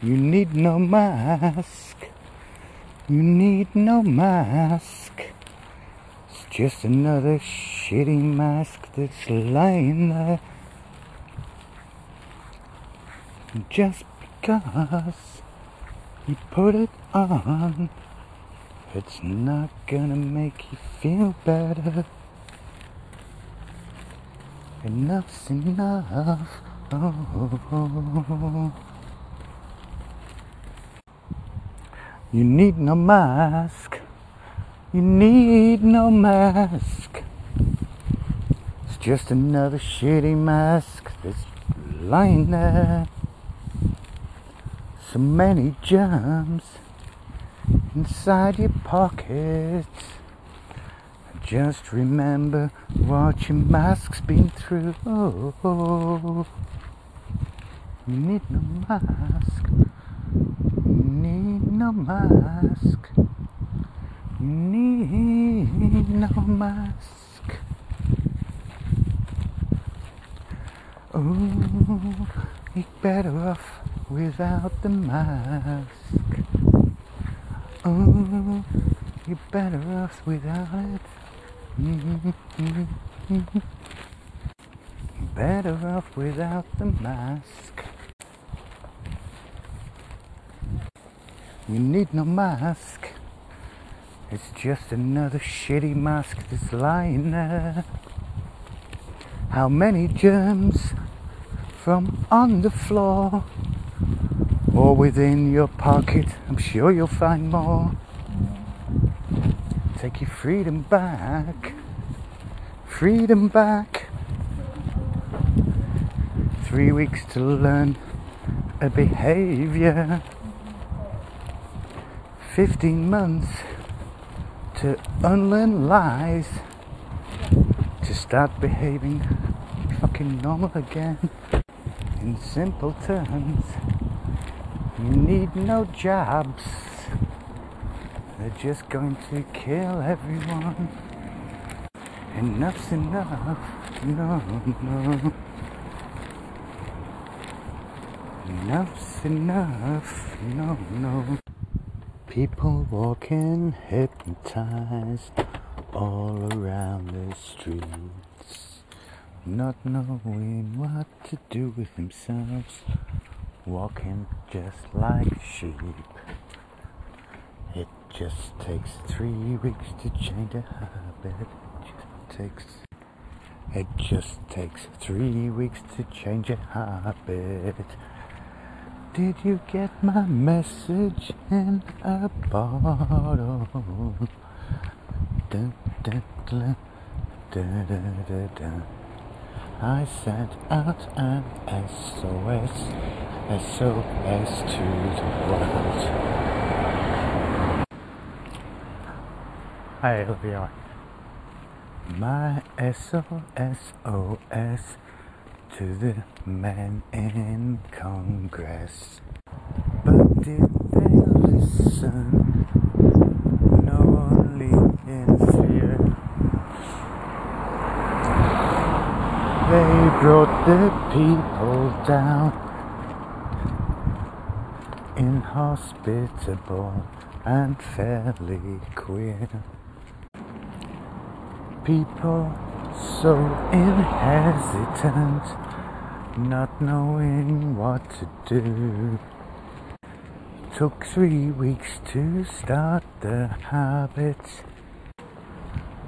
You need no mask. You need no mask. It's just another shitty mask that's lying there. Just because you put it on, it's not gonna make you feel better. Enough's enough. Oh. You need no mask. You need no mask. It's just another shitty mask that's lying there. So many germs inside your pockets. Just remember what your mask's been through. Oh, you need no mask. No mask. Need no mask. Oh, you're better off without the mask. Oh, you're better off without it. Better off without the mask. You need no mask. It's just another shitty mask that's lying there. How many germs from on the floor or within your pocket? I'm sure you'll find more. Take your freedom back. Freedom back. Three weeks to learn a behavior. 15 months to unlearn lies. To start behaving fucking normal again. In simple terms, you need no jobs. They're just going to kill everyone. Enough's enough. No, no. Enough's enough. No, no. People walking hypnotized all around the streets, not knowing what to do with themselves, walking just like sheep. It just takes three weeks to change a habit. It just takes. It just takes three weeks to change a habit. Did you get my message in a bottle? Dun, dun, dun. I sent out an SOS, SOS to the world. Hi, Olivia. My SOS to the men in Congress. But did they listen? No, only in fear. They brought the people down, inhospitable and fairly queer people so inhesitant, not knowing what to do. Took three weeks to start the habit,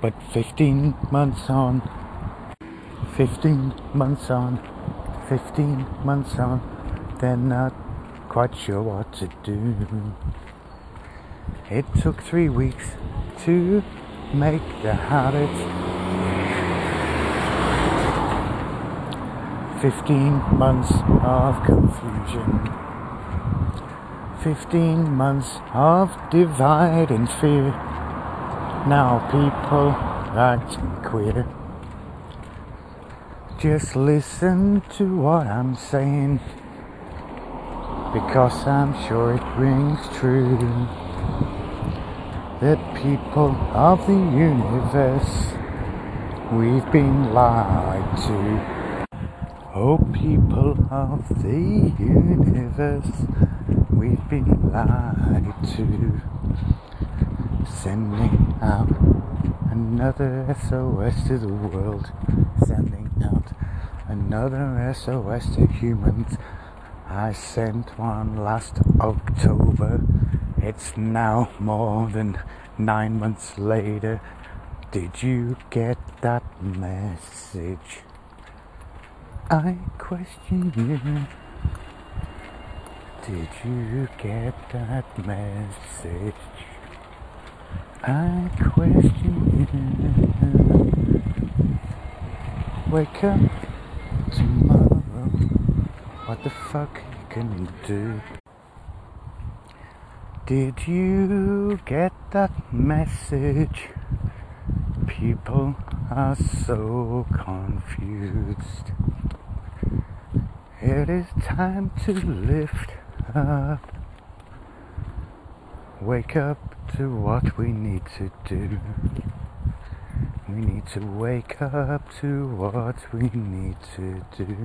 but 15 months on, 15 months on, 15 months on, they're not quite sure what to do. It took three weeks to make the habit 15 months of confusion. 15 months of divide and fear. Now people acting queer. Just listen to what I'm saying because I'm sure it rings true. The people of the universe, we've been lied to. Oh, people of the universe, we've been lied to. Sending out another SOS to the world. Sending out another SOS to humans. I sent one last October. It's now more than nine months later. Did you get that message? I question you. Did you get that message? I question you. Wake up tomorrow. What the fuck can you do? Did you get that message? People are so confused. It is time to lift up. Wake up to what we need to do. We need to wake up to what we need to do.